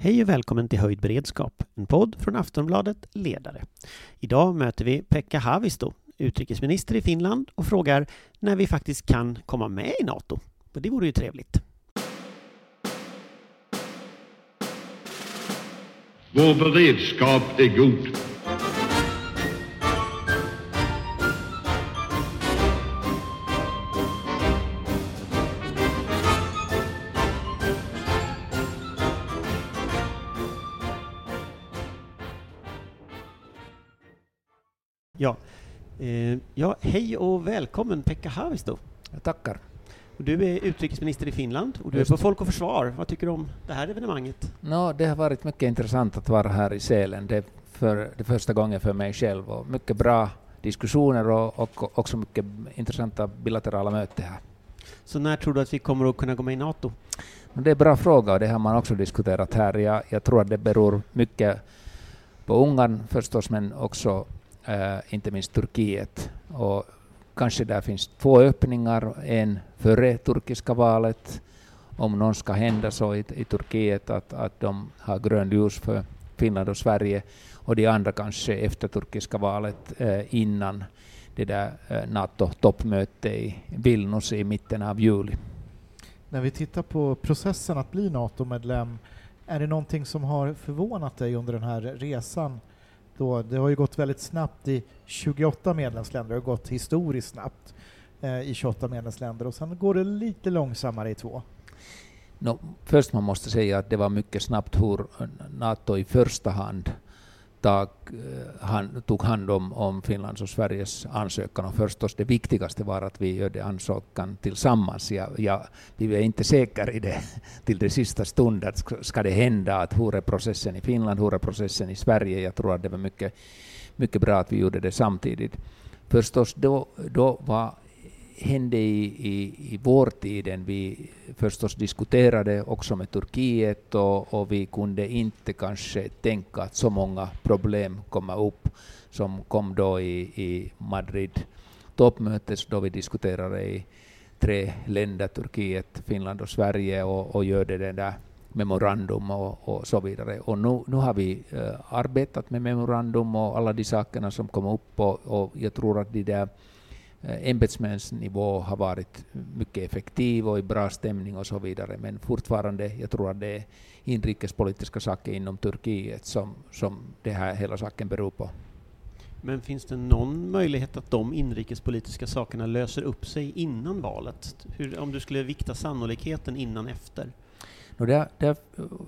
Hej och välkommen till Höjd beredskap, en podd från Aftonbladet Ledare. Idag möter vi Pekka Haavisto, utrikesminister i Finland, och frågar när vi faktiskt kan komma med i NATO. Och det vore ju trevligt. Vår beredskap är god. Ja, eh, ja hej och välkommen Pekka Haavisto. Jag tackar. Du är utrikesminister i Finland och du Just är på. Folk och Försvar. Vad tycker du om det här evenemanget? Nå, det har varit mycket intressant att vara här i Sälen. Det är för det första gången för mig själv och mycket bra diskussioner och, och också mycket intressanta bilaterala möten här. Så när tror du att vi kommer att kunna gå med i NATO? Det är en bra fråga och det har man också diskuterat här. Jag, jag tror att det beror mycket på Ungern förstås, men också Eh, inte minst Turkiet. Och kanske där finns två öppningar, en före turkiska valet, om någon ska hända så i, i Turkiet att, att de har grönt ljus för Finland och Sverige, och de andra kanske efter turkiska valet eh, innan det där eh, NATO-toppmötet i Vilnius i mitten av juli. När vi tittar på processen att bli NATO-medlem, är det någonting som har förvånat dig under den här resan? Då det har ju gått väldigt snabbt i 28 medlemsländer, det har gått historiskt snabbt eh, i 28 medlemsländer och sen går det lite långsammare i två. No, först man måste säga att det var mycket snabbt hur NATO i första hand tag, eh, han, tog hand om, om Finlands och Sveriges ansökan. Och förstås det viktigaste var att vi gjorde ansökan tillsammans. Ja, ja, vi är inte säkra i det till det sista stund ska, ska det hända, att hur är processen i Finland, hur är processen i Sverige. Jag tror att det var mycket, mycket bra att vi gjorde det samtidigt. Förstås då, då var hände i, i, i vårtiden. Vi förstås diskuterade också med Turkiet och, och vi kunde inte kanske tänka att så många problem kommer upp som kom då i, i Madrid toppmötet då vi diskuterade i tre länder, Turkiet, Finland och Sverige och, och gjorde det där memorandum och, och så vidare. Och nu, nu har vi uh, arbetat med memorandum och alla de sakerna som kom upp och, och jag tror att de där ämbetsmäns nivå har varit mycket effektiv och i bra stämning och så vidare. Men fortfarande, jag tror att det är inrikespolitiska saker inom Turkiet som, som det här hela saken beror på. Men finns det någon möjlighet att de inrikespolitiska sakerna löser upp sig innan valet? Hur, om du skulle vikta sannolikheten innan efter? No, det, det,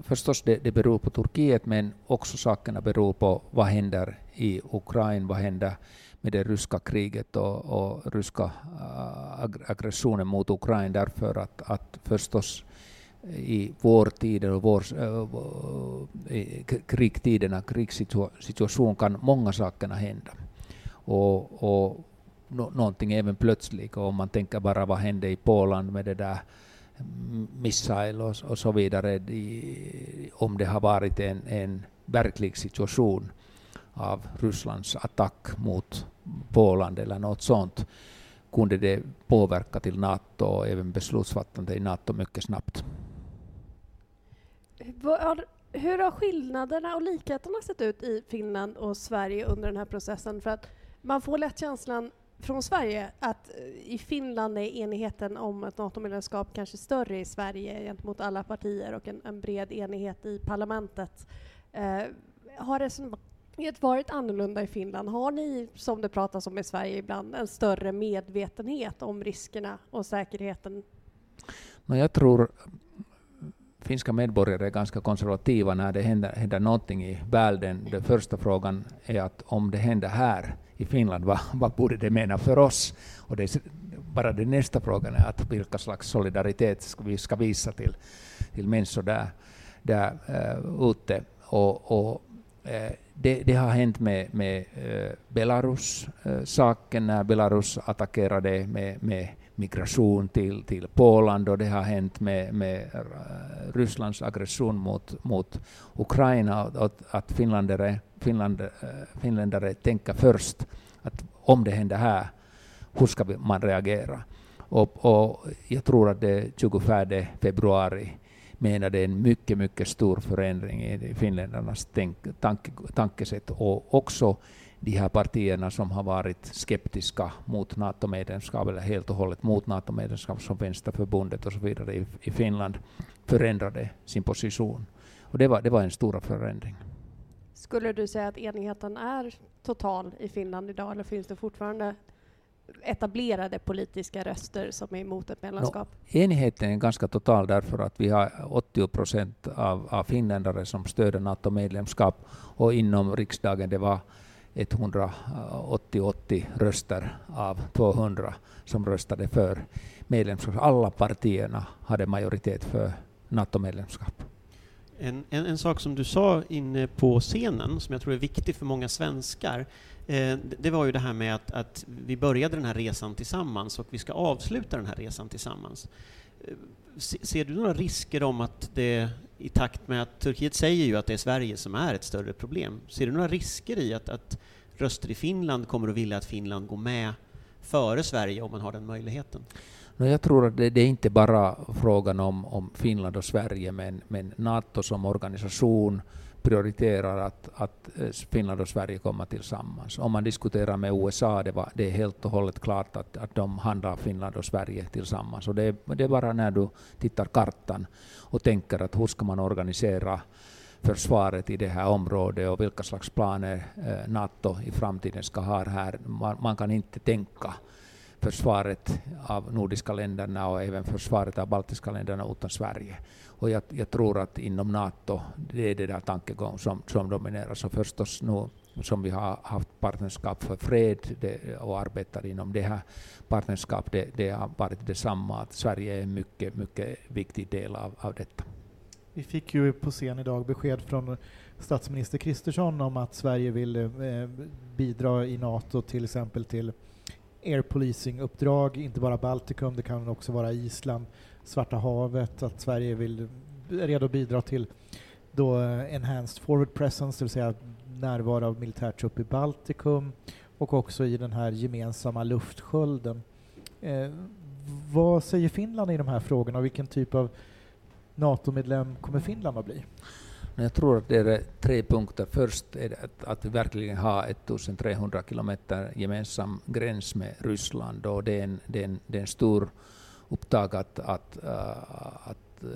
förstås det, det beror på Turkiet, men också sakerna beror på vad händer i Ukraina, vad händer med det ryska kriget och, och ryska äh, aggressionen mot Ukraina därför att, att förstås i vårtiden och vår, äh, krigstiderna, krigssituation kan många sakerna hända. Och, och no, någonting även plötsligt, och om man tänker bara vad hände i Polen med det där missile och, och så vidare, de, om det har varit en, en verklig situation av Rysslands attack mot Polen eller något sånt, kunde det påverka till NATO och även beslutsfattande i NATO mycket snabbt. Hur har skillnaderna och likheterna sett ut i Finland och Sverige under den här processen? För att man får lätt känslan från Sverige att eh, i Finland är enigheten om ett NATO-medlemskap kanske större i Sverige gentemot alla partier och en, en bred enighet i parlamentet. Eh, har det varit annorlunda i Finland? Har ni, som det pratas om i Sverige ibland, en större medvetenhet om riskerna och säkerheten? No, jag tror finska medborgare är ganska konservativa när det händer, händer någonting i världen. Den första frågan är att om det händer här i Finland, vad, vad borde det mena för oss? Och det är bara den nästa frågan är att vilka slags solidaritet ska vi ska visa till, till människor där, där uh, ute. Och, och uh, det, det, har hänt med, med eh, Belarus-saken, eh, när Belarus attackerade med, med migration till, till Polen och det har hänt med, med eh, Rysslands aggression mot, mot Ukraina att, att finländare, finländare, finländare tänker först att om det händer här, hur ska man reagera? Och, och jag tror att det är 24 februari menar det är en mycket, mycket stor förändring i finländarnas tänk, tanke, tankesätt och också de här partierna som har varit skeptiska mot NATO-medlemskap eller helt och hållet mot NATO-medlemskap som Vänsterförbundet och så vidare i, i Finland förändrade sin position. Och det var, det var en stor förändring. Skulle du säga att enigheten är total i Finland idag eller finns det fortfarande etablerade politiska röster som är emot ett medlemskap? No, enigheten är ganska total därför att vi har 80 procent av, av finländare som stöder NATO-medlemskap och inom riksdagen det var 180 röster av 200 som röstade för medlemskap. Alla partierna hade majoritet för NATO-medlemskap. En, en, en, sak som du sa inne på scenen, som jag tror är viktig för många svenskar, Eh, det var ju det här med att, att, vi började den här resan tillsammans och vi ska avsluta den här resan tillsammans. Eh, ser du några risker om att det, i takt med att Turkiet säger ju att det är Sverige som är ett större problem, ser du några risker i att, att röster i Finland kommer att vilja att Finland går med före Sverige om man har den möjligheten? Jag tror att det, det är inte bara frågan om, om Finland och Sverige, men, men NATO som organisation prioriterar att, att eh, Finland och Sverige kommer tillsammans. Om man diskuterar med USA, det, var, det är helt och hållet klart att, att de handlar Finland och Sverige tillsammans. Och det, det är bara när du tittar kartan och tänker att hur ska man organisera försvaret i det här området och vilka slags planer eh, NATO i framtiden ska ha här. Man, man kan inte tänka försvaret av nordiska länderna och även försvaret av baltiska länderna utan Sverige. Och jag, jag tror att inom NATO, det är det där tankegång som, som dominerar. Så förstås nu som vi har haft partnerskap för fred det, och arbetar inom det här partnerskapet, det, det har varit detsamma, att Sverige är en mycket, mycket viktig del av, av detta. Vi fick ju på scen idag besked från statsminister Kristersson om att Sverige vill eh, bidra i NATO till exempel till air policing-uppdrag, inte bara Baltikum, det kan också vara Island, Svarta havet, att Sverige vill, är redo att bidra till då eh, enhanced forward presence, det vill säga närvaro av militärtrupp i Baltikum och också i den här gemensamma luftskölden. Eh, vad säger Finland i de här frågorna och vilken typ av NATO-medlem kommer Finland att bli? Jag tror att det är tre punkter. Först är det att, att vi verkligen har 1300 kilometer gemensam gräns med Ryssland och det är en, det är en, det är en stor upptag att, att, äh, att äh,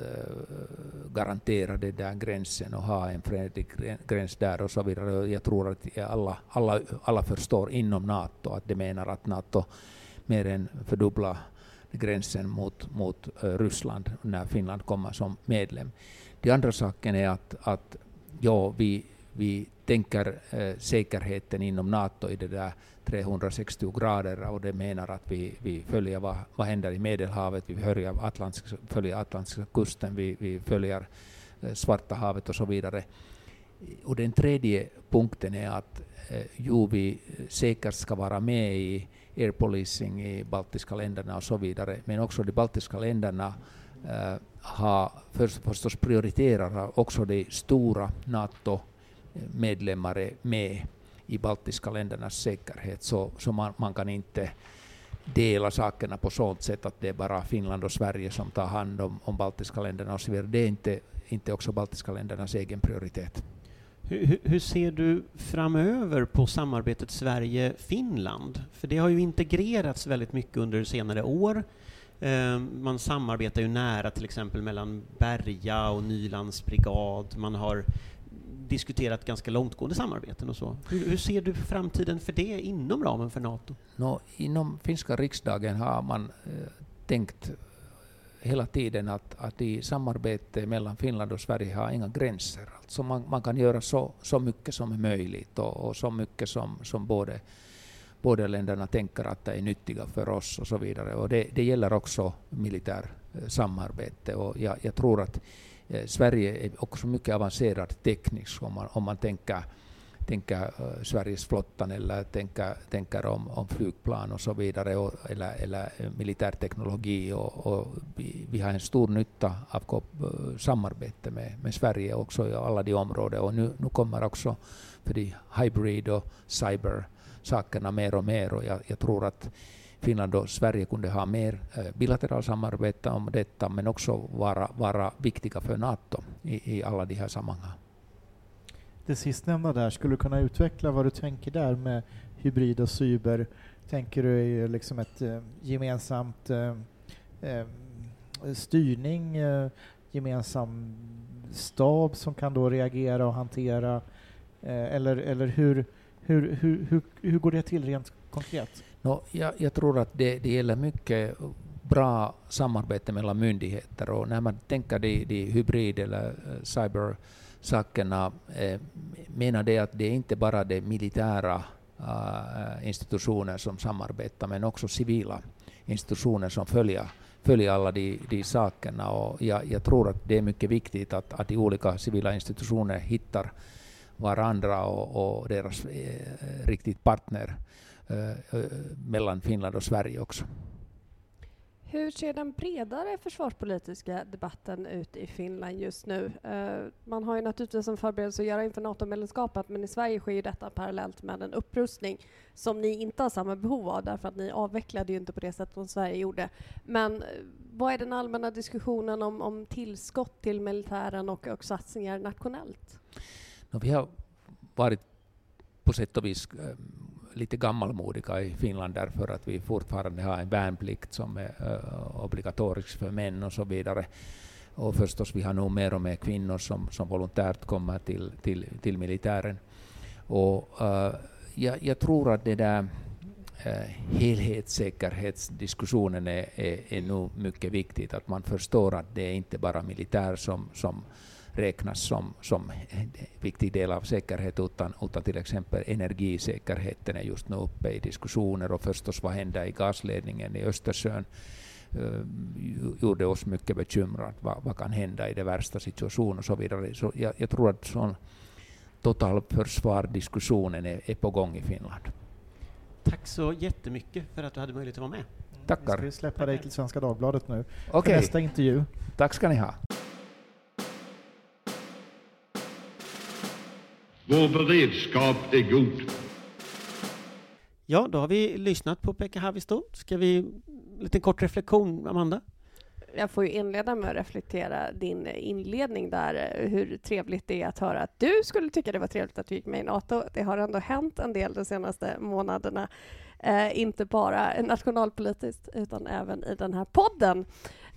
garantera den där gränsen och ha en fredlig gräns där och så vidare. Jag tror att alla, alla, alla förstår inom NATO att de menar att NATO mer än fördubblar gränsen mot, mot äh, Ryssland när Finland kommer som medlem. Den andra saken är att, att ja, vi, vi tänker eh, säkerheten inom NATO i det där 360 grader och det menar att vi, vi följer vad, vad händer i Medelhavet, vi följer Atlantiska, följer Atlantiska kusten, vi, vi följer eh, Svarta havet och så vidare. Och den tredje punkten är att eh, jo, vi eh, säkert ska vara med i air policing i baltiska länderna och så vidare, men också de baltiska länderna eh, har först, förstås prioriterar också de stora NATO-medlemmar med i baltiska ländernas säkerhet, så, så man, man, kan inte dela sakerna på sådant sätt att det är bara Finland och Sverige som tar hand om, om baltiska länderna och så vidare. Det är inte, inte också baltiska ländernas egen prioritet. Hur, hur, ser du framöver på samarbetet Sverige-Finland? För det har ju integrerats väldigt mycket under senare år. Eh, man samarbetar ju nära till exempel mellan Berga och Nylands brigad. Man har diskuterat ganska långtgående samarbeten och så. Hur, hur, ser du framtiden för det inom ramen för NATO? No, inom finska riksdagen har man eh, tänkt hela tiden att, att i samarbete mellan Finland och Sverige har inga gränser. Alltså man, man kan göra så, så mycket som är möjligt och, och så mycket som, som både båda länderna tänker att det är nyttiga för oss och så vidare. Och det, det gäller också militär eh, samarbete. Och jag, jag tror att eh, Sverige är också mycket avancerad tekniskt om man, om man tänker tänker uh, Sveriges flottan eller tänker, tänker om, om flygplan och så vidare, och, eller, eller eh, militärteknologi. Och, och vi, vi, har en stor nytta av uh, samarbete med, med Sverige också i alla de områden. Och nu, nu kommer också för de hybrid och cyber sakerna mer och mer och jag, jag tror att Finland och Sverige kunde ha mer eh, bilateralt samarbete om detta, men också vara, vara viktiga för NATO i, i alla de här sammanhangen. Det sistnämnda där, skulle du kunna utveckla vad du tänker där med hybrid och cyber? Tänker du i eh, liksom ett eh, gemensamt eh, eh, styrning, eh, gemensam stab som kan då reagera och hantera? Eh, eller eller hur, hur, hur, hur, hur går det till rent konkret? No, jag, jag tror att det, det gäller mycket bra samarbete mellan myndigheter och när man tänker de, de hybrid eller eh, cybersakerna eh, menar det att det är inte bara de militära uh, institutioner som samarbetar men också civila institutioner som följer, följer alla de, de sakerna och jag, jag tror att det är mycket viktigt att, att de olika civila institutioner hittar varandra och, och deras eh, eh riktigt partner eh, eh, mellan Finland och Sverige också. Hur ser den bredare försvarspolitiska debatten ut i Finland just nu? Eh, man har ju naturligtvis en förberedelse att göra inför NATO-medlemskapet men i Sverige sker ju detta parallellt med en upprustning som ni inte har samma behov av därför att ni avvecklade ju inte på det sätt som Sverige gjorde. Men eh, vad är den allmänna diskussionen om, om tillskott till militären och, och satsningar nationellt? No, vi har varit på sätt och vis eh, lite gammalmodiga i Finland därför att vi fortfarande har en värnplikt som är eh, obligatorisk för män och så vidare. Och förstås, vi har nog mer och mer kvinnor som, som volontärt kommer till, till, till militären. Och uh, jag, jag, tror att det där uh, helhetssäkerhetsdiskussionen är, är, är nog mycket viktigt, att man förstår att det är inte bara militär som, som räknas som, som en viktig del av säkerhet, utan, utan till exempel energisäkerheten är just nu uppe i diskussioner och förstås vad händer i gasledningen i Östersjön uh, gjorde oss mycket bekymrade. Vad, vad kan hända i den värsta situationen och så vidare. Så jag, jag tror att sån totalförsvardiskussionen är, är på gång i Finland. Tack så jättemycket för att du hade möjlighet att vara med. Tackar. Vi ska släppa dig till Svenska Dagbladet nu okay. för nästa intervju. Tack ska ni ha. Vår beredskap är god. Ja, då har vi lyssnat på Pekka Haavisto. Ska vi... En liten kort reflektion, Amanda? Jag får ju inleda med att reflektera din inledning där, hur trevligt det är att höra att du skulle tycka det var trevligt att vi gick med i NATO. Det har ändå hänt en del de senaste månaderna, eh, inte bara nationalpolitiskt utan även i den här podden.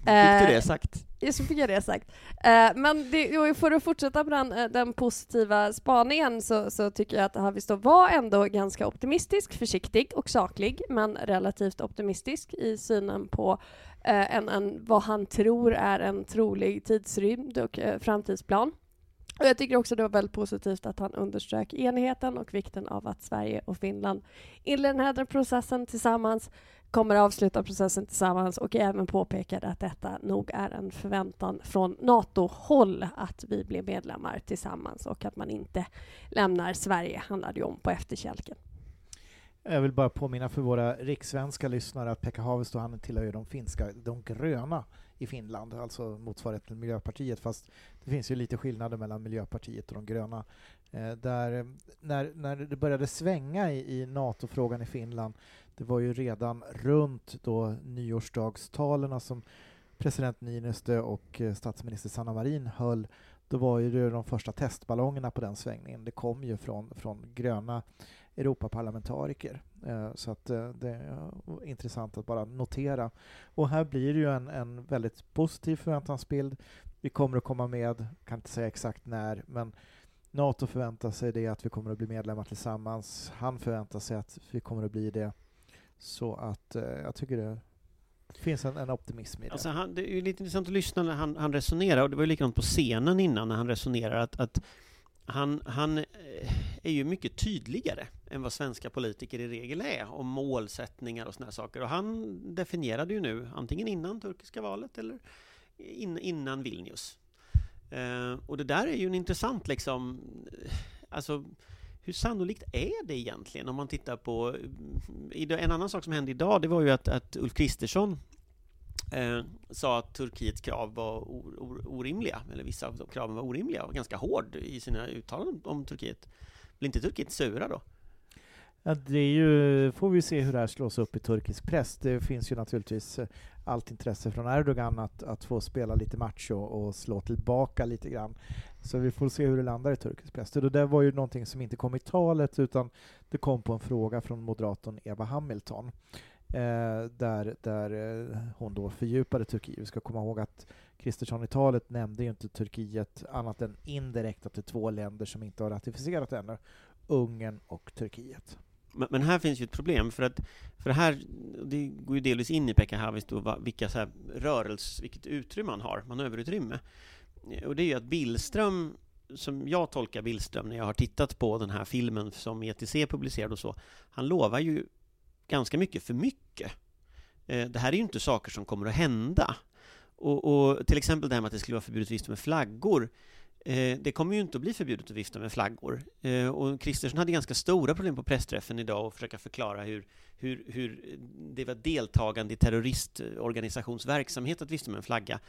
Fick du det sagt? Ja, så fick jag det sagt. Eh, men det, för att fortsätta på den, eh, den positiva spaningen så, så, tycker jag att Havisto var ändå ganska optimistisk, försiktig och saklig, men relativt optimistisk i synen på eh, en, en, vad han tror är en trolig tidsrymd och framtidsplan. Och jag tycker också det var väldigt positivt att han underströk enigheten och vikten av att Sverige och Finland inleder den här processen tillsammans kommer att avsluta processen tillsammans och även påpekade att detta nog är en förväntan från NATO-håll att vi blir medlemmar tillsammans och att man inte lämnar Sverige, handlar det om, på efterkälken. Jag vill bara påminna för våra rikssvenska lyssnare att Pekka Haavisto han tillhör ju de finska, de gröna i Finland, alltså motsvarigheten till Miljöpartiet, fast det finns ju lite skillnader mellan Miljöpartiet och de gröna. Eh, där, eh, när, när det började svänga i, i NATO-frågan i Finland det var ju redan runt då nyårsdagstalen som president Niinistö och eh, statsminister Sanna Marin höll, då var ju det de första testballongerna på den svängningen. Det kom ju från, från gröna Europaparlamentariker. Eh, så att eh, det är eh, intressant att bara notera. Och här blir det ju en, en väldigt positiv förväntansbild. Vi kommer att komma med, kan inte säga exakt när, men NATO förväntar sig det att vi kommer att bli medlemmar tillsammans. Han förväntar sig att vi kommer att bli det. Så att jag tycker det finns en, en optimism i det. Alltså han, det är ju lite intressant att lyssna när han, han resonerar, och det var ju likadant på scenen innan när han resonerar, att, att han, han eh, är ju mycket tydligare än vad svenska politiker i regel är om målsättningar och sådana saker. Och han definierade ju nu, antingen innan turkiska valet eller in, innan Vilnius. Eh, och det där är ju en intressant liksom, eh, alltså hur sannolikt är det egentligen om man tittar på... Eh, en annan sak som hände idag, det var ju att, att Ulf Kristersson eh, sa att Turkiets krav var orimliga, eller vissa av kraven var orimliga och ganska hård i sina uttalanden om Turkiet. Blir inte Turkiet sura då? Ja, det är ju, får vi se hur det här slås upp i turkisk press. Det finns ju naturligtvis eh, allt intresse från Erdogan att, att få spela lite match och, och slå tillbaka lite grann. Så vi får se hur det landar i turkisk press. Det där var ju någonting som inte kom i talet utan det kom på en fråga från moderatorn Eva Hamilton. Eh, där, där eh, hon då fördjupade Turkiet. Vi ska komma ihåg att Kristersson i talet nämnde ju inte Turkiet annat än indirekt att det är två länder som inte har ratificerat ännu. Ungern och Turkiet. Men, men här finns ju ett problem, för att för det här det går ju delvis in i Pekka Haavisto, va- vilka så här rörels, vilket utrymme han har, manöverutrymme. Och det är ju att Billström, som jag tolkar Billström när jag har tittat på den här filmen som ETC publicerade och så, han lovar ju ganska mycket för mycket. Eh, det här är ju inte saker som kommer att hända. Och, och till exempel det här med att det skulle vara förbjudet att vifta med flaggor. Eh, det kommer ju inte att bli förbjudet att vifta med flaggor. Eh, och Kristersson hade ganska stora problem på pressträffen idag att försöka förklara hur, hur, hur det var deltagande i terroristorganisationsverksamhet att vifta med en flagga.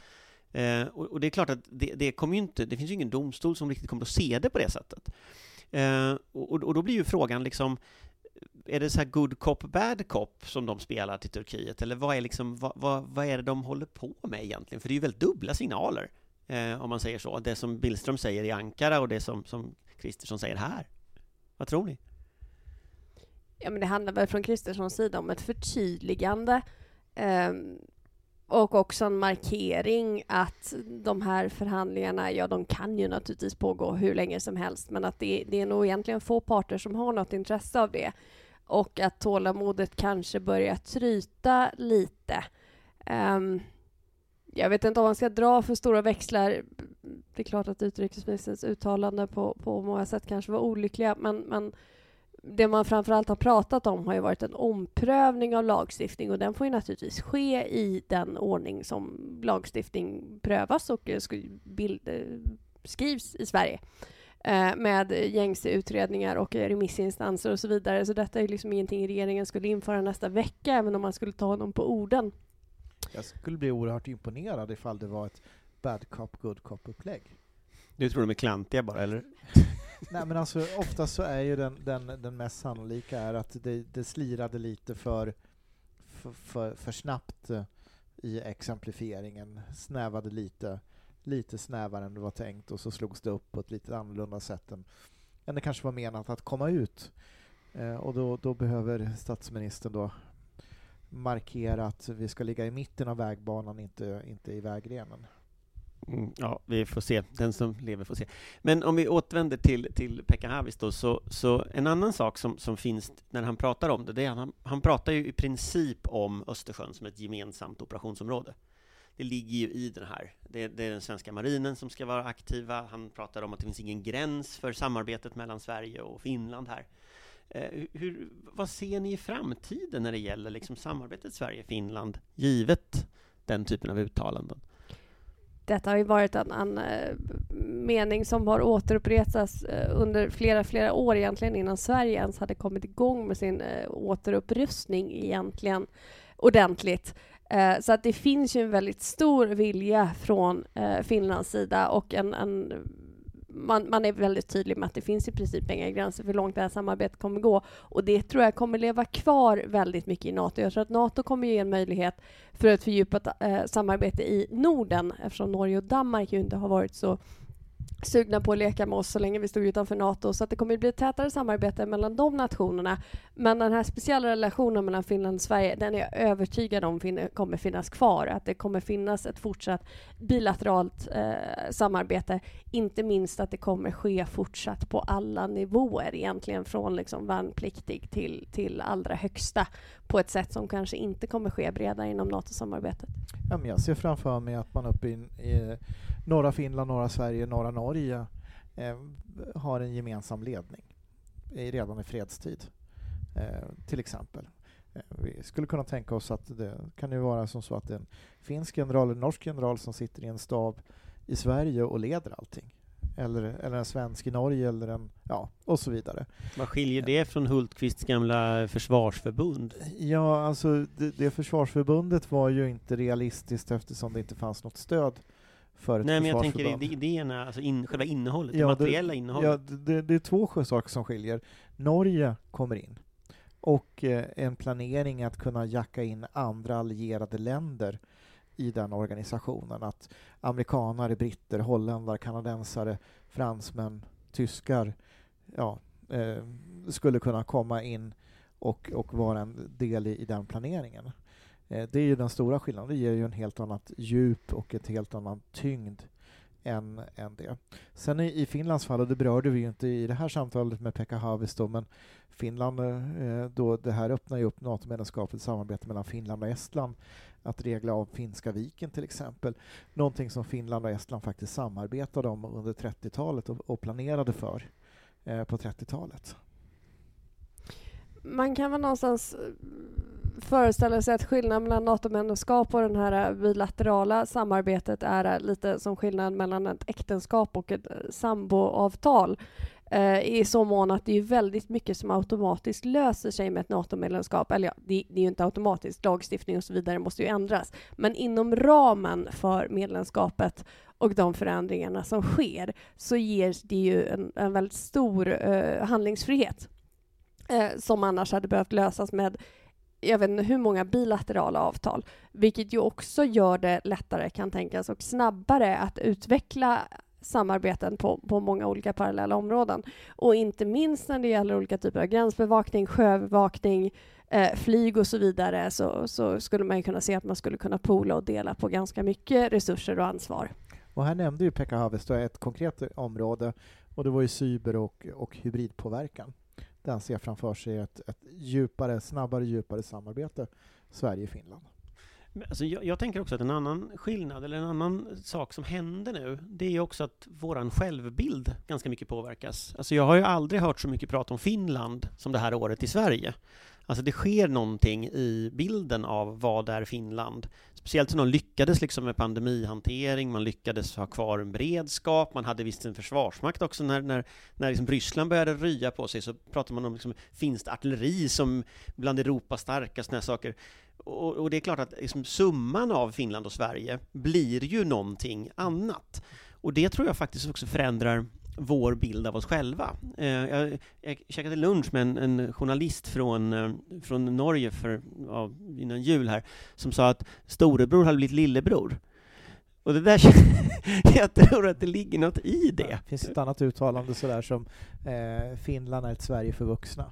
Eh, och, och det är klart att det, det kommer ju inte, det finns ju ingen domstol som riktigt kommer att se det på det sättet. Eh, och, och då blir ju frågan liksom, är det så här good cop, bad cop som de spelar till Turkiet? Eller vad är, liksom, vad, vad, vad är det de håller på med egentligen? För det är ju väldigt dubbla signaler, eh, om man säger så. Det som Billström säger i Ankara och det som, som Kristersson säger här. Vad tror ni? Ja, men det handlar väl från Kristerssons sida om ett förtydligande eh, och också en markering att de här förhandlingarna, ja de kan ju naturligtvis pågå hur länge som helst men att det, det är nog egentligen få parter som har något intresse av det och att tålamodet kanske börjar tryta lite. Um, jag vet inte om man ska dra för stora växlar. Det är klart att utrikesministerns uttalande på, på många sätt kanske var olyckliga men, men det man framförallt har pratat om har ju varit en omprövning av lagstiftning och den får ju naturligtvis ske i den ordning som lagstiftning prövas och eh, bild, eh, skrivs i Sverige med gängse utredningar och eh, remissinstanser och så vidare. Så detta är ju liksom ingenting regeringen skulle införa nästa vecka, även om man skulle ta honom på orden. Jag skulle bli oerhört imponerad ifall det var ett bad cop, good cop-upplägg. Du tror de är klantiga bara, eller? Nej men alltså oftast så är ju den, den, den mest sannolika är att det, det slirade lite för, för, för, för snabbt eh, i exemplifieringen, snävade lite, lite snävare än det var tänkt och så slogs det upp på ett lite annorlunda sätt än, än det kanske var menat att komma ut. Eh, och då, då behöver statsministern då markera att vi ska ligga i mitten av vägbanan, inte, inte i vägrenen. Mm, ja, vi får se. Den som lever får se. Men om vi återvänder till, till Pekka Haavisto, så, så en annan sak som, som finns när han pratar om det, det är att han, han pratar ju i princip om Östersjön som ett gemensamt operationsområde. Det ligger ju i den här. Det, det är den svenska marinen som ska vara aktiva. Han pratar om att det finns ingen gräns för samarbetet mellan Sverige och Finland här. Eh, hur, vad ser ni i framtiden när det gäller liksom samarbetet Sverige-Finland, givet den typen av uttalanden? Detta har ju varit en, en eh, mening som har återupprepats eh, under flera, flera år egentligen innan Sverige ens hade kommit igång med sin eh, återupprustning egentligen ordentligt. Eh, så att det finns ju en väldigt stor vilja från eh, Finlands sida och en, en man, man är väldigt tydlig med att det finns i princip inga gränser för hur långt det här samarbetet kommer gå. Och det tror jag kommer leva kvar väldigt mycket i Nato. Jag tror att Nato kommer ge en möjlighet för ett fördjupat eh, samarbete i Norden eftersom Norge och Danmark ju inte har varit så sugna på att leka med oss så länge vi stod utanför Nato. Så att det kommer att bli ett tätare samarbete mellan de nationerna. Men den här speciella relationen mellan Finland och Sverige, den är jag övertygad om fin- kommer finnas kvar. Att det kommer finnas ett fortsatt bilateralt eh, samarbete. Inte minst att det kommer ske fortsatt på alla nivåer egentligen från liksom värnpliktig till, till allra högsta på ett sätt som kanske inte kommer ske bredare inom NATO-samarbetet. Ja, men jag ser framför mig att man uppe i, i norra Finland, norra Sverige, norra Norge eh, har en gemensam ledning i, redan i fredstid, eh, till exempel. Eh, vi skulle kunna tänka oss att det kan ju vara som så att det är en finsk general eller norsk general som sitter i en stab i Sverige och leder allting. Eller, eller en svensk i Norge eller en, ja, och så vidare. Vad skiljer det från Hultqvists gamla försvarsförbund? Ja, alltså det, det försvarsförbundet var ju inte realistiskt eftersom det inte fanns något stöd för ett Nej, men jag tänker idéerna, alltså in, själva innehållet, Ja, det det- materiella innehållet. Ja, det, det är två saker som skiljer. Norge kommer in och eh, en planering att kunna jacka in andra allierade länder i den organisationen. Att amerikanare, britter, holländare, kanadensare, fransmän, tyskar ja, eh, skulle kunna komma in och, och vara en del i, i den planeringen. Eh, det är ju den stora skillnaden. Det ger ju en helt annat djup och ett helt annan tyngd än, än det. Sen i, i Finlands fall, och det berörde vi ju inte i det här samtalet med Pekka Haavisto, men Finland, eh, då det här öppnar ju upp NATO-medlemskapet, samarbete mellan Finland och Estland, att regla av Finska viken till exempel. Någonting som Finland och Estland faktiskt samarbetade om under 30-talet och, och planerade för eh, på 30-talet. Man kan väl någonstans Föreställer föreställa sig att skillnaden mellan NATO-medlemskap och det här bilaterala samarbetet är lite som skillnaden mellan ett äktenskap och ett eh, samboavtal eh, i så mån att det är väldigt mycket som automatiskt löser sig med ett NATO-medlemskap. Eller ja, det, det, är ju inte automatiskt, lagstiftning och så vidare måste ju ändras. Men inom ramen för medlemskapet och de förändringarna som sker så ger det ju en, en väldigt stor eh, handlingsfrihet eh, som annars hade behövt lösas med jag vet inte hur många bilaterala avtal, vilket ju också gör det lättare, kan tänkas, och snabbare att utveckla samarbeten på, på många olika parallella områden. Och inte minst när det gäller olika typer av gränsbevakning, sjöbevakning, eh, flyg och så vidare så, så skulle man kunna se att man skulle kunna poola och dela på ganska mycket resurser och ansvar. Och här nämnde ju Pekka Haavisto ett konkret område och det var ju cyber och, och hybridpåverkan. Där ser framför sig ett, ett djupare, snabbare, djupare samarbete Sverige-Finland. Alltså jag, jag, tänker också att en annan skillnad, eller en annan sak som händer nu, det är också att våran självbild ganska mycket påverkas. Alltså jag har ju aldrig hört så mycket prat om Finland som det här året i Sverige. Alltså det sker någonting i bilden av vad är Finland. Speciellt som de lyckades liksom med pandemihantering, man lyckades ha kvar en beredskap, man hade visst en försvarsmakt också när, när, när liksom Ryssland började rya på sig så pratade man om liksom finskt artilleri som bland Europas starkaste, sådana saker. Och, och, det är klart att liksom summan av Finland och Sverige blir ju någonting annat. Och det tror jag faktiskt också förändrar vår bild av oss själva. Eh, jag, jag käkade lunch med en, en journalist från, eh, från Norge för, ja, innan jul här, som sa att storebror hade blivit lillebror. Och det där, jag tror att det ligger något i det. Det finns ett annat uttalande sådär som eh, Finland är ett Sverige för vuxna.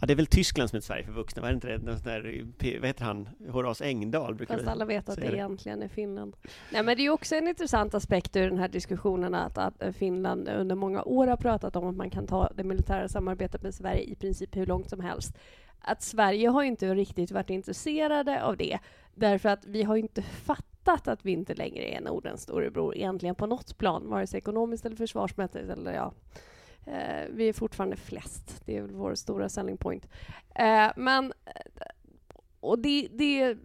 Ja, det är väl Tyskland som är ett Sverige för vuxna, var det inte det? Där, vad heter han? Horace Engdahl brukar Fast alla vet att det, det egentligen är Finland. Nej, men det är också en intressant aspekt ur den här diskussionen att, att Finland under många år har pratat om att man kan ta det militära samarbetet med Sverige i princip hur långt som helst. Att Sverige har inte riktigt varit intresserade av det, därför att vi har inte fattat att vi inte längre är Nordens storebror egentligen på något plan, vare sig ekonomiskt eller försvarsmässigt eller ja, Eh, vi är fortfarande flest. Det är väl vår stora selling point. Eh, men eh, och det, det,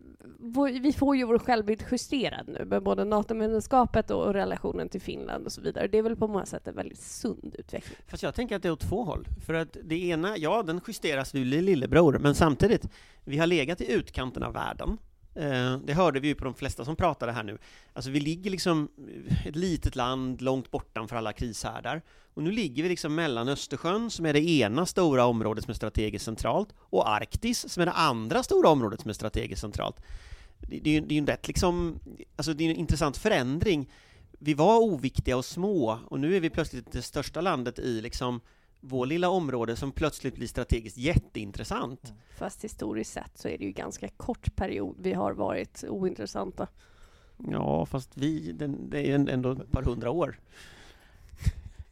vi får ju vår självbild justerad nu med både NATO-medlemskapet och relationen till Finland och så vidare. Det är väl på många sätt en väldigt sund utveckling. Fast jag tänker att det är åt två håll. För att det ena, ja, den justeras nu, lillebror, men samtidigt, vi har legat i utkanten av världen. Eh, det hörde vi ju på de flesta som pratade här nu. Alltså vi ligger liksom eh, ett litet land långt bortanför alla krishärdar. Och nu ligger vi liksom mellan Östersjön, som är det ena stora området som är strategiskt centralt, och Arktis, som är det andra stora området som är strategiskt centralt. Det, det, det är ju en rätt liksom, alltså det är en intressant förändring. Vi var oviktiga och små, och nu är vi plötsligt det största landet i liksom vår lilla område som plötsligt blir strategiskt jätteintressant. Mm. Fast historiskt sett så är det ju ganska kort period vi har varit ointressanta. Ja, fast vi, den, det är ändå ett par hundra år.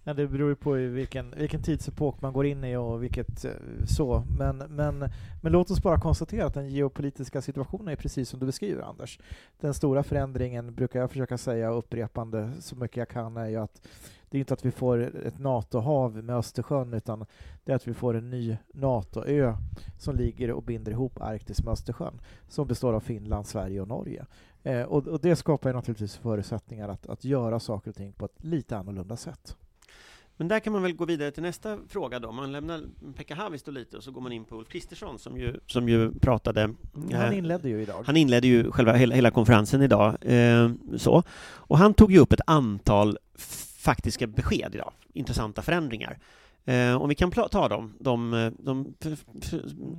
Ja, det beror ju på vilken, vilken tidsepok man går in i och vilket eh, så. Men, men, men låt oss bara konstatera att den geopolitiska situationen är precis som du beskriver, Anders. Den stora förändringen, brukar jag försöka säga upprepande så mycket jag kan, är ju att det är inte att vi får ett NATO-hav med Östersjön, utan det är att vi får en ny NATO-ö som ligger och binder ihop Arktis med Östersjön, som består av Finland, Sverige och Norge. Eh, och, och, det skapar naturligtvis förutsättningar att, att göra saker och ting på ett lite annorlunda sätt. Men där kan man väl gå vidare till nästa fråga då. Man lämnar Pekka Haavisto lite och så går man in på Ulf Kristersson som ju, som ju pratade. Han eh, inledde ju idag. Han inledde ju själva hela, hela konferensen idag. Eh, så. Och han tog ju upp ett antal faktiska besked idag, intressanta förändringar. Eh, om vi kan ta dem, de, eh, de,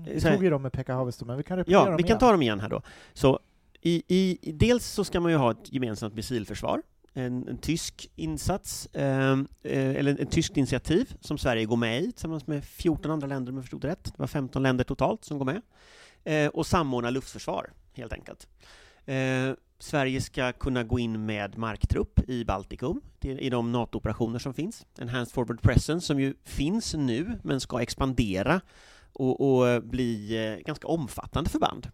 Vi här- tog ju dem med Pekka Haavisto, men vi kan repetera Ja, dem vi kan igen. ta dem igen här då. Så i, i, i- dels så ska man ju ha ett gemensamt missilförsvar, en, en tysk insats, eh, eh, eller ett tyskt initiativ som Sverige går med i tillsammans med 14 andra länder om jag förstod det rätt. Det var 15 länder totalt som går med. Eh, och samordna luftförsvar, helt enkelt. Eh, Sverige ska kunna gå in med marktrupp i Baltikum, i de NATO-operationer som finns. Enhanced Forward Presence, som ju finns nu, men ska expandera och, och bli eh, ganska omfattande förband.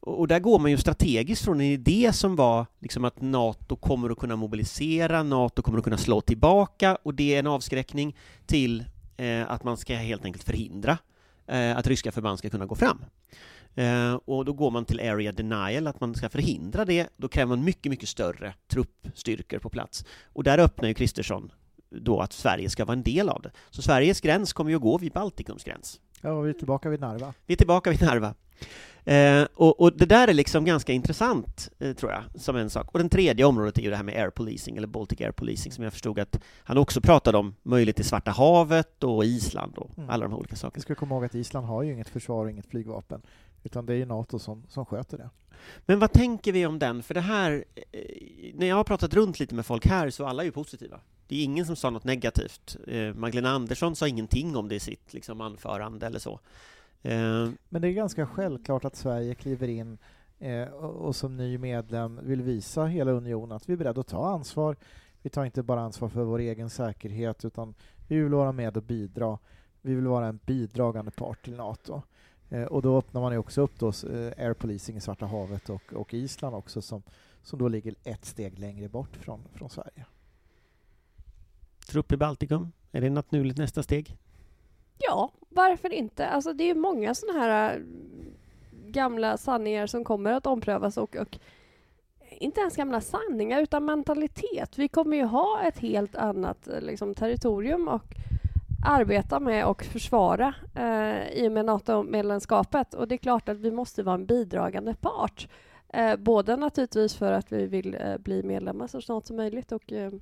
Och, och där går man ju strategiskt från en idé som var liksom att NATO kommer att kunna mobilisera, NATO kommer att kunna slå tillbaka och det är en avskräckning till eh, att man ska helt enkelt förhindra eh, att ryska förband ska kunna gå fram. Eh, och då går man till area denial, att man ska förhindra det. Då kräver man mycket, mycket större truppstyrkor på plats. Och där öppnar ju Kristersson då att Sverige ska vara en del av det. Så Sveriges gräns kommer ju att gå vid Baltikums gräns. Ja, vi är tillbaka vid Narva. Vi är tillbaka vid Narva. Eh, och, och det där är liksom ganska intressant, eh, tror jag, som en sak. Och den tredje området är ju det här med air policing, eller Baltic air policing, som jag förstod att han också pratade om, möjligt i Svarta havet och Island och Mm. alla de här olika Vi sakerna. ska komma ihåg att Island har ju inget försvar och inget flygvapen, utan det är ju NATO som, som sköter det. Men vad tänker vi om den? För det här, eh, när jag har pratat runt lite med folk här så alla är ju positiva. Det är ingen som sa något negativt. Eh, Magdalena Andersson sa ingenting om det i sitt liksom, anförande eller så. Eh, Men det är ganska självklart att Sverige kliver in och, och som ny medlem vill visa hela unionen att vi är beredda att ta ansvar. Vi tar inte bara ansvar för vår egen säkerhet utan vi vill vara med och bidra. Vi vill vara en bidragande part till NATO. Eh, och då öppnar man ju också upp då, eh, air policing i Svarta havet och, och Island också som, som då ligger ett steg längre bort från, från Sverige. trupp i Baltikum, är det naturligt nästa steg? Ja, varför inte? Alltså det är ju många sådana här äh, gamla sanningar som kommer att omprövas och, och inte ens gamla sanningar utan mentalitet. Vi kommer ju ha ett helt annat eh, liksom, territorium och arbeta med och försvara eh, i och med NATO-medlemskapet. Och det är klart att vi måste vara en bidragande part. Eh, både naturligtvis för att vi vill eh, bli medlemmar så snart som möjligt och eh,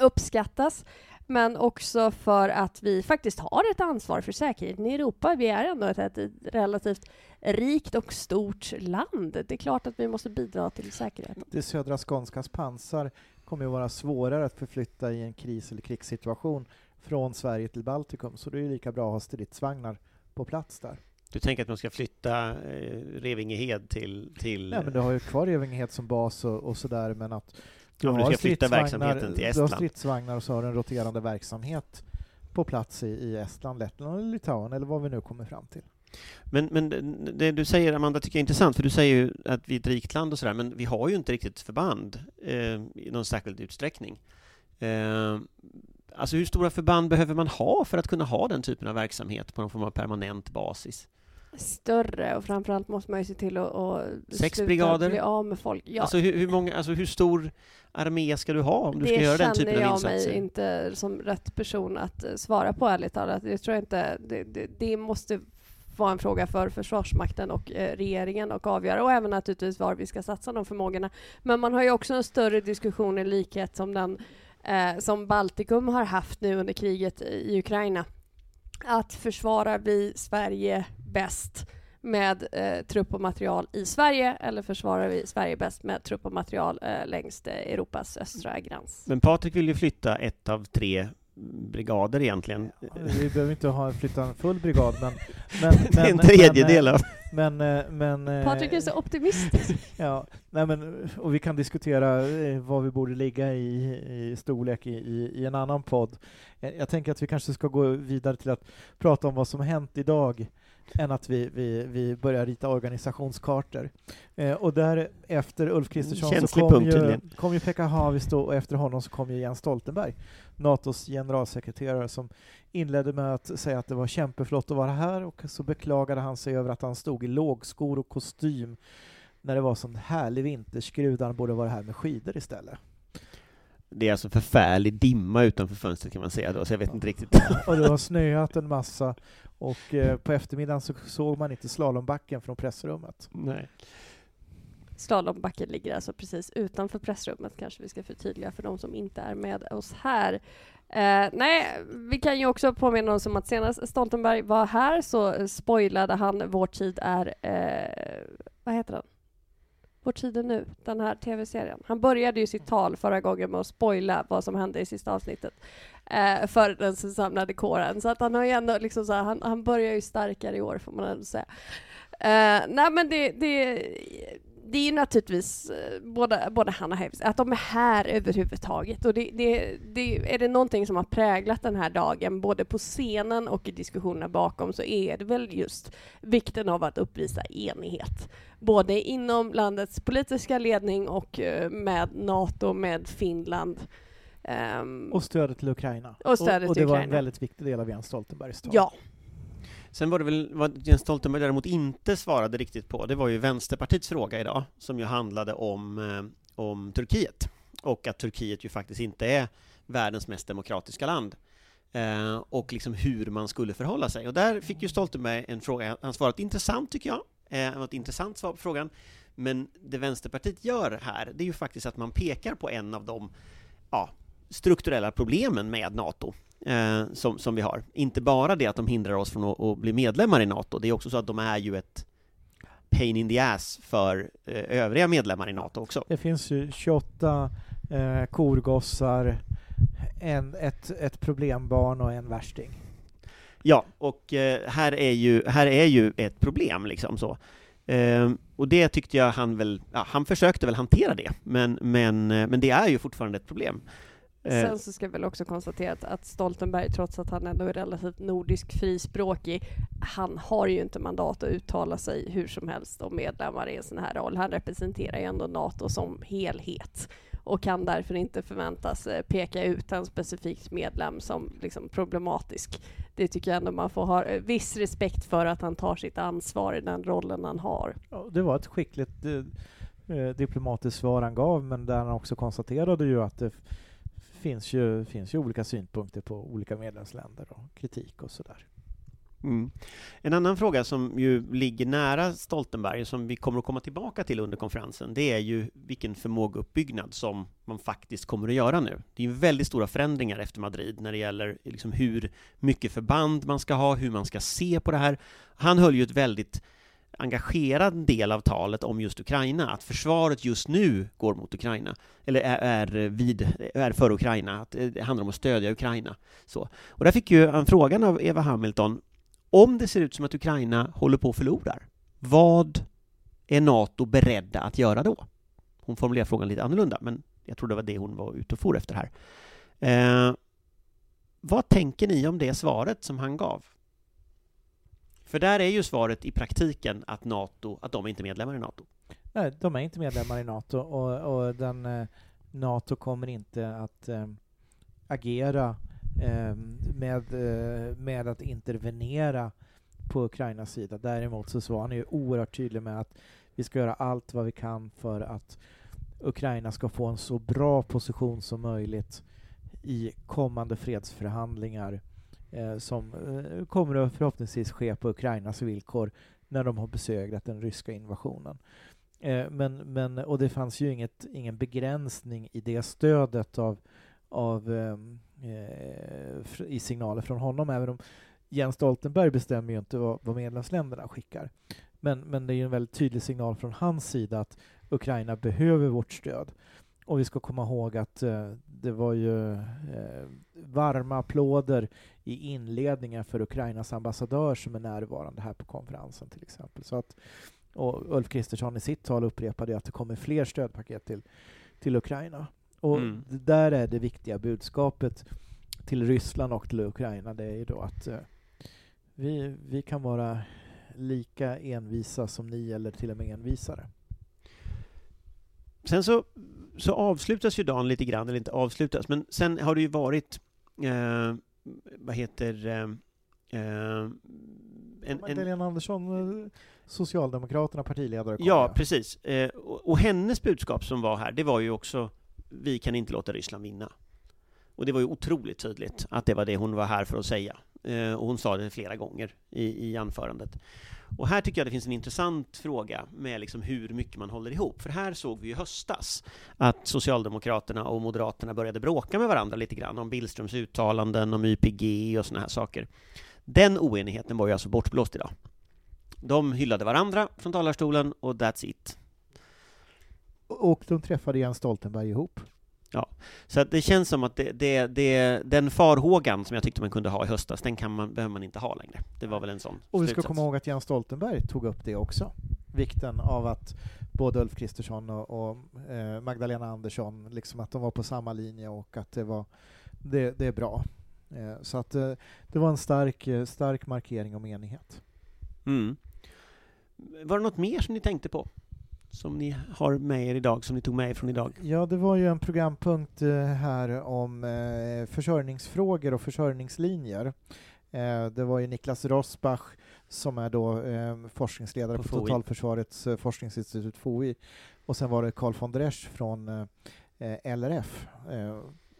uppskattas men också för att vi faktiskt har ett ansvar för säkerheten i Europa. Vi är ändå ett, ett relativt rikt och stort land. Det är klart att vi måste bidra till säkerheten. Det södra Skånskas pansar kommer ju vara svårare att förflytta i en kris eller krigssituation från Sverige till Baltikum, så det är lika bra att ha stridsvagnar på plats där. Du tänker att man ska flytta eh, Revingehed till... till Nej, men du har ju kvar Evingehed som bas och, och sådär, men att du Ja, du har ska flytta stridsvagnar- verksamheten till Du har Estland. stridsvagnar och så har du en roterande verksamhet på plats i, i Estland, Lettland eller Litauen eller vad vi nu kommer fram till. Men, men det du säger, Amanda, tycker jag är intressant, för du säger ju att vi är ett rikt land och sådär, men vi har ju inte riktigt förband eh, i någon särskild utsträckning. Eh, alltså hur stora förband behöver man ha för att kunna ha den typen av verksamhet på någon form av permanent basis? Större och framförallt måste man ju se till att, att Sex sluta brigader? bli av med folk. Ja, Alltså, hur, hur, många, alltså hur stor armé ska du ha om du det ska göra den känner typen av jag insatser? mig inte som rätt person att eh, svara på ärligt talat. Det tror jag inte. Det, det, det måste vara en fråga för Försvarsmakten och eh, regeringen att avgöra och även naturligtvis var vi ska satsa de förmågorna. Men man har ju också en större diskussion i likhet som den eh, som Baltikum har haft nu under kriget i Ukraina. Att försvara vi Sverige bäst med eh, trupp och material i Sverige eller försvarar vi Sverige bäst med trupp och material eh, längs eh, Europas östra gräns? Men Patrik vill ju flytta ett av tre brigader egentligen. Vi behöver inte ha flytta en full brigad, men... men, Det är en men- tredjedel men, av... Men, eh, men, eh, Patrik är så optimistisk. Ja, nej men, och vi kan diskutera eh, vad vi borde ligga i, i storlek i, i, i en annan podd. Eh, Jag tänker att vi kanske ska gå vidare till att prata om vad som hänt idag än att vi, vi, vi börjar rita organisationskartor. Eh, och där efter Ulf Kristersson så kom ju, kom ju Pekka Haavisto och efter honom så kom ju Jens Stoltenberg, NATOs generalsekreterare som inledde med att säga att det var kämpeflott att vara här och så beklagade han sig över att han stod i lågskor och kostym när det var sån härlig vinterskrud, han borde vara här med skidor istället. Det är alltså förfärlig dimma utanför fönstret kan man säga då, så jag vet inte riktigt. Och det har snöat en massa och eh, på eftermiddagen så såg man inte slalombacken från pressrummet. Nej. Slalombacken ligger alltså precis utanför pressrummet, kanske vi ska förtydliga för de som inte är med oss här. Eh, nej, vi kan ju också påminna oss om att senast Stoltenberg var här så spoilade han Vår tid är... Eh, vad heter den? Vår tid är nu, den här tv-serien. Han började ju sitt tal förra gången med att spoila vad som hände i sista avsnittet eh, för den samlade kåren. Så att han har ju ändå liksom så här, han, han börjar ju starkare i år får man ändå säga. Eh, nej men det, det det är ju naturligtvis eh, både, både han och Heavis, att de är här överhuvudtaget. Och det, det, det, är det någonting som har präglat den här dagen, både på scenen och i diskussionerna bakom, så är det väl just vikten av att uppvisa enighet. Både inom landets politiska ledning och eh, med NATO, med Finland. Um, och stödet till Ukraina. Och, stödet och, och det var en väldigt viktig del av Jens Stoltenbergs tal. Ja, Sen var det väl, vad Jens Stoltenberg däremot inte svarade riktigt på, det var ju Vänsterpartiets fråga idag, som ju handlade om, eh, om Turkiet. Och att Turkiet ju faktiskt inte är världens mest demokratiska land. Eh, och liksom hur man skulle förhålla sig. Och där fick ju Stoltenberg en fråga, han svarade intressant tycker jag, eh, det var ett intressant svar på frågan. Men det Vänsterpartiet gör här, det är ju faktiskt att man pekar på en av de ja, strukturella problemen med NATO eh, som, som vi har. Inte bara det att de hindrar oss från att, att, bli medlemmar i NATO, det är också så att de är ju ett pain in the ass för eh, övriga medlemmar i NATO också. Det finns ju 28 eh, korgossar, en, ett, ett problembarn och en värsting. Ja, och eh, här, är ju, här är ju ett problem liksom så. Eh, och det tyckte jag han väl, ja, han försökte väl hantera det, men, men, eh, men det är ju fortfarande ett problem. Eh. Sen så ska jag väl också konstatera att Stoltenberg, trots att han ändå är relativt nordisk frispråkig, han har ju inte mandat att uttala sig hur som helst om medlemmar i en sån här roll. Han representerar ju ändå NATO som helhet och kan därför inte förväntas eh, peka ut en specifik medlem som liksom problematisk. Det tycker jag ändå man får ha eh, viss respekt för att han tar sitt ansvar i den rollen han har. Ja, det var ett skickligt eh, diplomatiskt svar han gav, men där han också konstaterade ju att det finns ju, finns ju olika synpunkter på olika medlemsländer och kritik och sådär. Mm. En annan fråga som ju ligger nära Stoltenberg, som vi kommer att komma tillbaka till under konferensen, det är ju vilken förmågeuppbyggnad som man faktiskt kommer att göra nu. Det är ju väldigt stora förändringar efter Madrid när det gäller liksom hur mycket förband man ska ha, hur man ska se på det här. Han höll ju ett väldigt engagerad del av talet om just Ukraina, att försvaret just nu går mot Ukraina, eller är, är, vid, är för Ukraina, att det handlar om att stödja Ukraina. Så. Och där fick ju han frågan av Eva Hamilton, om det ser ut som att Ukraina håller på att förlora, vad är NATO beredda att göra då? Hon formulerar frågan lite annorlunda, men jag tror det var det hon var ute och for efter här. Eh, vad tänker ni om det svaret som han gav? För där är ju svaret i praktiken att NATO, att de är inte medlemmar i NATO. Nej, de är inte medlemmar i NATO och, och den, eh, NATO kommer inte att eh, agera eh, med, eh, med att intervenera på Ukrainas sida. Däremot så var han ju oerhört tydlig med att vi ska göra allt vad vi kan för att Ukraina ska få en så bra position som möjligt i kommande fredsförhandlingar Eh, som eh, kommer att förhoppningsvis ske på Ukrainas villkor när de har besegrat den ryska invasionen. Eh, men, men, och det fanns ju inget, ingen begränsning i det stödet av, av ehm, eh, i signaler från honom, även om Jens Stoltenberg bestämmer ju inte vad, vad medlemsländerna skickar. Men, men det är ju en väldigt tydlig signal från hans sida att Ukraina behöver vårt stöd. Och vi ska komma ihåg att eh, det var ju eh, varma applåder i inledningen för Ukrainas ambassadör som är närvarande här på konferensen till exempel. Så att, och Ulf Kristersson i sitt tal upprepade att det kommer fler stödpaket till, till Ukraina. Och mm. där är det viktiga budskapet till Ryssland och till Ukraina, det är ju då att eh, vi, vi kan vara lika envisa som ni, eller till och med envisare. Sen så, så avslutas ju dagen lite grann, eller inte avslutas, men sen har det ju varit, eh, vad heter eh, eh en, Magdalena Andersson, eh, Socialdemokraterna, partiledare. Ja, precis. Eh, och, och, hennes budskap som var här, det var ju också vi kan inte låta Ryssland vinna. Och det var ju otroligt tydligt att det var det hon var här för att säga. Eh, och hon sa det flera gånger i, i anförandet. Och här tycker jag det finns en intressant fråga med liksom hur mycket man håller ihop. För här såg vi i höstas att Socialdemokraterna och Moderaterna började bråka med varandra lite grann om Billströms uttalanden, om YPG och sådana här saker. Den oenigheten var ju alltså bortblåst idag. De hyllade varandra från talarstolen och that's it. Och de träffade Jens Stoltenberg ihop. Så att det känns som att det, det, det, den farhågan som jag tyckte man kunde ha i höstas, den kan man, behöver man inte ha längre. Det var väl en sån Och vi ska slutsats. komma ihåg att Jens Stoltenberg tog upp det också. Vikten av att både Ulf Kristersson och, och eh, Magdalena Andersson, liksom att de var på samma linje och att det var det, det är bra. Eh, så att eh, det var en stark, eh, stark markering om enighet. Mm. Var det något mer som ni tänkte på? Som ni har med er idag, som ni tog med er från idag? Ja, det var ju en programpunkt eh, här om eh, försörjningsfrågor och försörjningslinjer. Eh, det var ju Niklas Rosbach som är då forskningsledare På på, FOI. Totalförsvarets forskningsinstitut FOI. Och sen var det Carl von der Esch från LRF.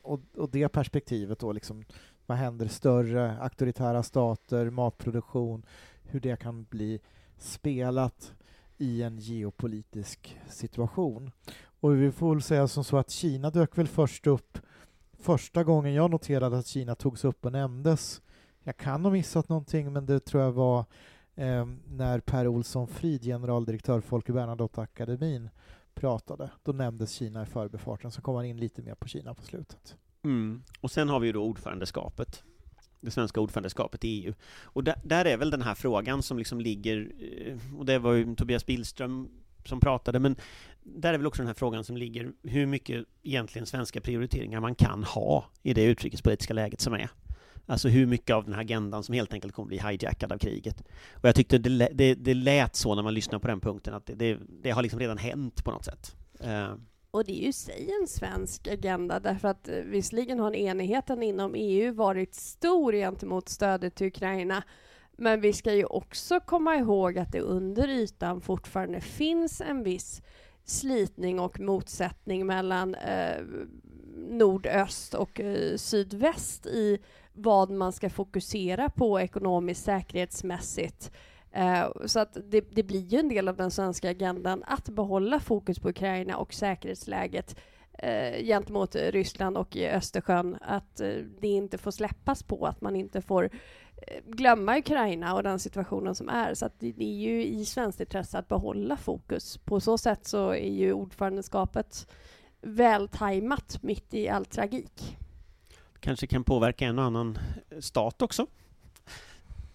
Och, och det perspektivet då, liksom, vad händer större auktoritära stater, matproduktion, hur det kan bli spelat i en geopolitisk situation. Och vi får väl säga som så att Kina dök väl först upp första gången jag noterade att Kina togs upp och nämndes. Jag kan ha missat någonting, men det tror jag var eh, när Per Olsson Frid, generaldirektör Folke Bernadotte-akademin, pratade. Då nämndes Kina i förbifarten, så kom han in lite mer på Kina på slutet. Mm. Och sen har vi ju då ordförandeskapet. Det svenska ordförandeskapet i EU. Och där, där är väl den här frågan som liksom ligger, eh, och det var ju Tobias Billström som pratade, men där är väl också den här frågan som ligger hur mycket egentligen svenska prioriteringar man kan ha i det utrikespolitiska läget som är. Alltså hur mycket av den här agendan som helt enkelt kommer bli hijackad av kriget. Och jag tyckte det, det, det lät så när man lyssnade på den punkten, att det, det, det har liksom redan hänt på något sätt. Eh, och det är ju i sig en svensk agenda därför att eh, visserligen har enigheten inom EU varit stor gentemot stödet till Ukraina men vi ska ju också komma ihåg att det under ytan fortfarande finns en viss slitning och motsättning mellan eh, nordöst och eh, sydväst i vad man ska fokusera på ekonomiskt säkerhetsmässigt. Eh, så att det, det blir ju en del av den svenska agendan att behålla fokus på Ukraina och säkerhetsläget eh, gentemot Ryssland och i Östersjön. Att eh, det inte får släppas på, att man inte får glömma Ukraina och den situationen som är. Så att det, det är ju i svenskt intresse att behålla fokus. På så sätt så är ju ordförandeskapet vältajmat mitt i all tragik. kanske kan påverka en och annan stat också.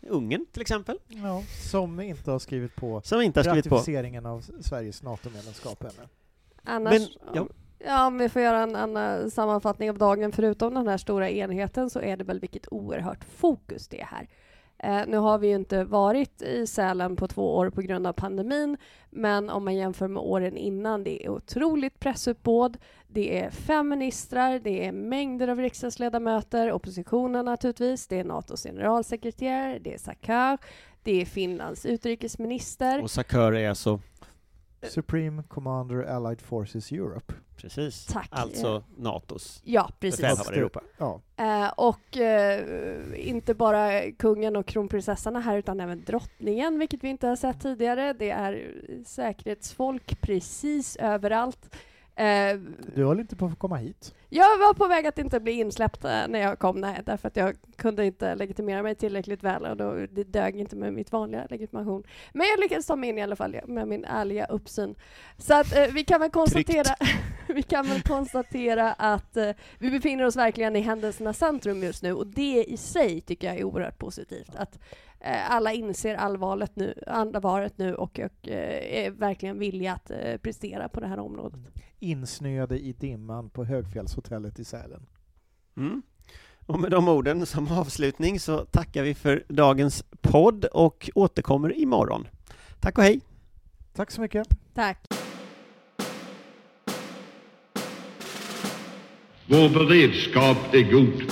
Ungern till exempel, Ja, som inte har skrivit på som inte har skrivit på. ratificeringen av Sveriges NATO-medlemskap ännu. Annars, Men, ja. ja. om vi får göra en, en sammanfattning av dagen, förutom den här stora enheten, så är det väl vilket oerhört fokus det är här. Eh, nu har vi ju inte varit i Sälen på två år på grund av pandemin, men om man jämför med åren innan, det är otroligt pressuppbåd, det är fem ministrar, det är mängder av riksdagsledamöter, oppositionen naturligtvis, det är Natos generalsekreterare, det är Sakar, det är Finlands utrikesminister. Och Sakar är alltså, Supreme Commander Allied Forces Europe. precis, Tack. alltså NATOs Ja, precis. i Europa. Ja, Eh, och eh, inte bara kungen och kronprinsessorna här utan även drottningen, vilket vi inte har sett tidigare. Det är säkerhetsfolk precis överallt. Eh, du höll inte på att komma hit. jag var på väg att inte bli insläppt eh, när jag kom, nej, därför att jag kunde inte legitimera mig tillräckligt väl och då, det dög inte med mitt vanliga legitimation. Men jag lyckades ta mig in i alla fall med min ärliga uppsyn. Så att eh, vi kan väl konstatera, vi kan väl konstatera att eh, vi befinner oss verkligen i händelsernas centrum just nu och det i sig tycker jag är oerhört positivt. Att eh, alla inser allvaret nu, allvaret nu och, och eh, är verkligen villiga att eh, prestera på det här området. Insnöade i dimman på Högfjällshotellet i Sälen. Mm. Och med de orden som avslutning så tackar vi för dagens podd och återkommer imorgon. Tack och hej! Tack så mycket. Tack. Vår beredskap är god.